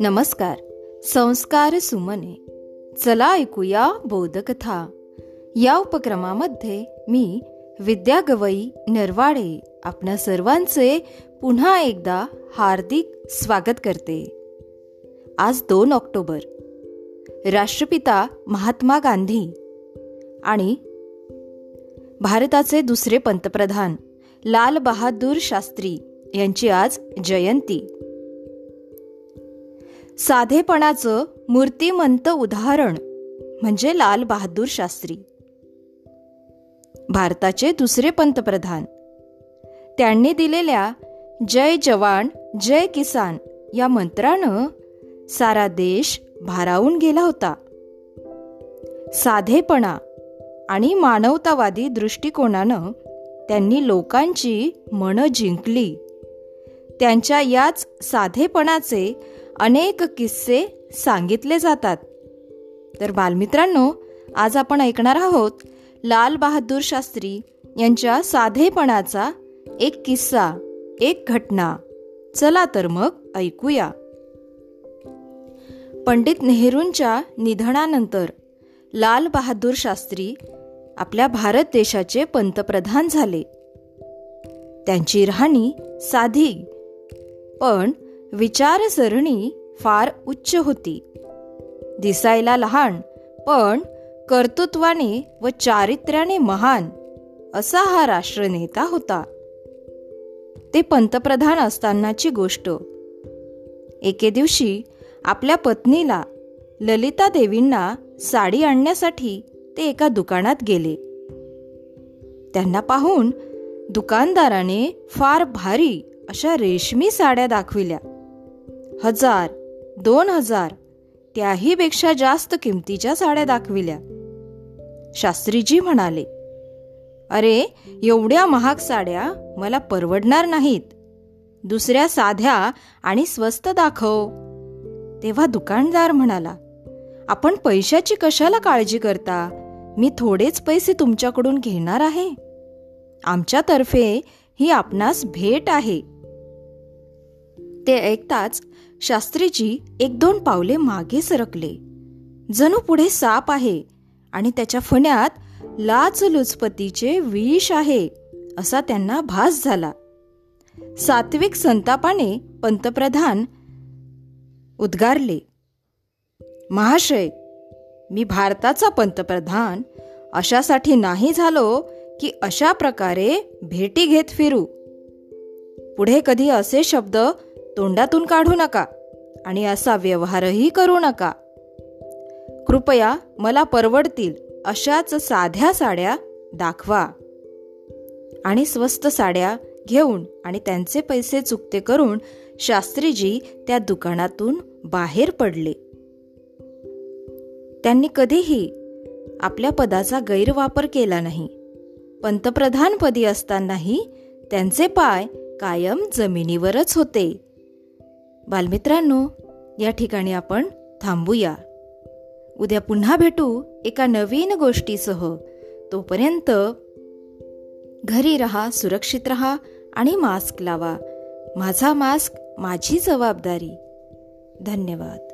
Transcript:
नमस्कार. संस्कार सुमने. चला ऐकूया बोधकथा. या उपक्रमामध्ये मी विद्या गवई नरवाडे आपणा सर्वांचे पुन्हा एकदा हार्दिक स्वागत करते. आज दोन ऑक्टोबर. राष्ट्रपिता महात्मा गांधी आणि भारताचे दुसरे पंतप्रधान लाल बहादूर शास्त्री यांची आज जयंती. साधेपणाचं मूर्तिमंत उदाहरण म्हणजे लाल बहादूर शास्त्री. भारताचे दुसरे पंतप्रधान. त्यांनी दिलेल्या जय जवान जय किसान या मंत्रानं सारा देश भारावून गेला होता. साधेपणा आणि मानवतावादी दृष्टिकोनानं त्यांनी लोकांची मनं जिंकली. त्यांच्या याच साधेपणाचे अनेक किस्से सांगितले जातात. तर बालमित्रांनो आज आपण ऐकणार आहोत लाल बहादूर शास्त्री यांच्या साधेपणाचा एक किस्सा एक घटना. चला तर मग ऐकूया. पंडित नेहरूंच्या निधनानंतर लाल बहादूर शास्त्री आपल्या भारत देशाचे पंतप्रधान झाले. त्यांची राहणी साधी पण विचारसरणी फार उच्च होती. दिसायला लहान पण कर्तृत्वाने व चारित्र्याने महान असा हा राष्ट्रनेता होता. ते पंतप्रधान असतानाची गोष्ट. एके दिवशी आपल्या पत्नीला ललिता देवींना साडी आणण्यासाठी ते एका दुकानात गेले. त्यांना पाहून दुकानदाराने फार भारी अशा रेशमी साड्या दाखविल्या. हजार दोन हजार त्याहीपेक्षा जास्त किमतीच्या साड्या दाखविल्या. शास्त्रीजी म्हणाले अरे एवढ्या महाग साड्या मला परवडणार नाहीत. दुसऱ्या साध्या आणि स्वस्त दाखव. तेव्हा दुकानदार म्हणाला आपण पैशाची कशाला काळजी करता? मी थोडेच पैसे तुमच्याकडून घेणार आहे. आमच्यातर्फे ही आपणास भेट आहे. ते ऐकताच शास्त्रीजी एक दोन पावले मागे सरकले. जणू पुढे साप आहे आणि त्याच्या फण्यात लाचलुचपतीचे विष आहे असा त्यांना भास झाला. सात्विक संतापाने पंतप्रधान उद्गारले महाशय मी भारताचा पंतप्रधान अशासाठी नाही झालो की अशा प्रकारे भेटी घेत फिरू. पुढे कधी असे शब्द तोंडातून काढू नका आणि असा व्यवहारही करू नका. कृपया मला परवडतील अशाच साध्या साड्या दाखवा आणि स्वस्त साड्या घेऊन आणि त्यांचे पैसे चुकते करून शास्त्रीजी त्या दुकानातून बाहेर पडले. त्यांनी कधीही आपल्या पदाचा गैरवापर केला नाही. पंतप्रधानपदी असतानाही त्यांचे पाय कायम जमिनीवरच होते. बालमित्रांनो या ठिकाणी आपण थांबूया. उद्या पुन्हा भेटू एका नवीन गोष्टीसह. तोपर्यंत घरी रहा सुरक्षित रहा आणि मास्क लावा. माझा मास्क माझी जबाबदारी. धन्यवाद.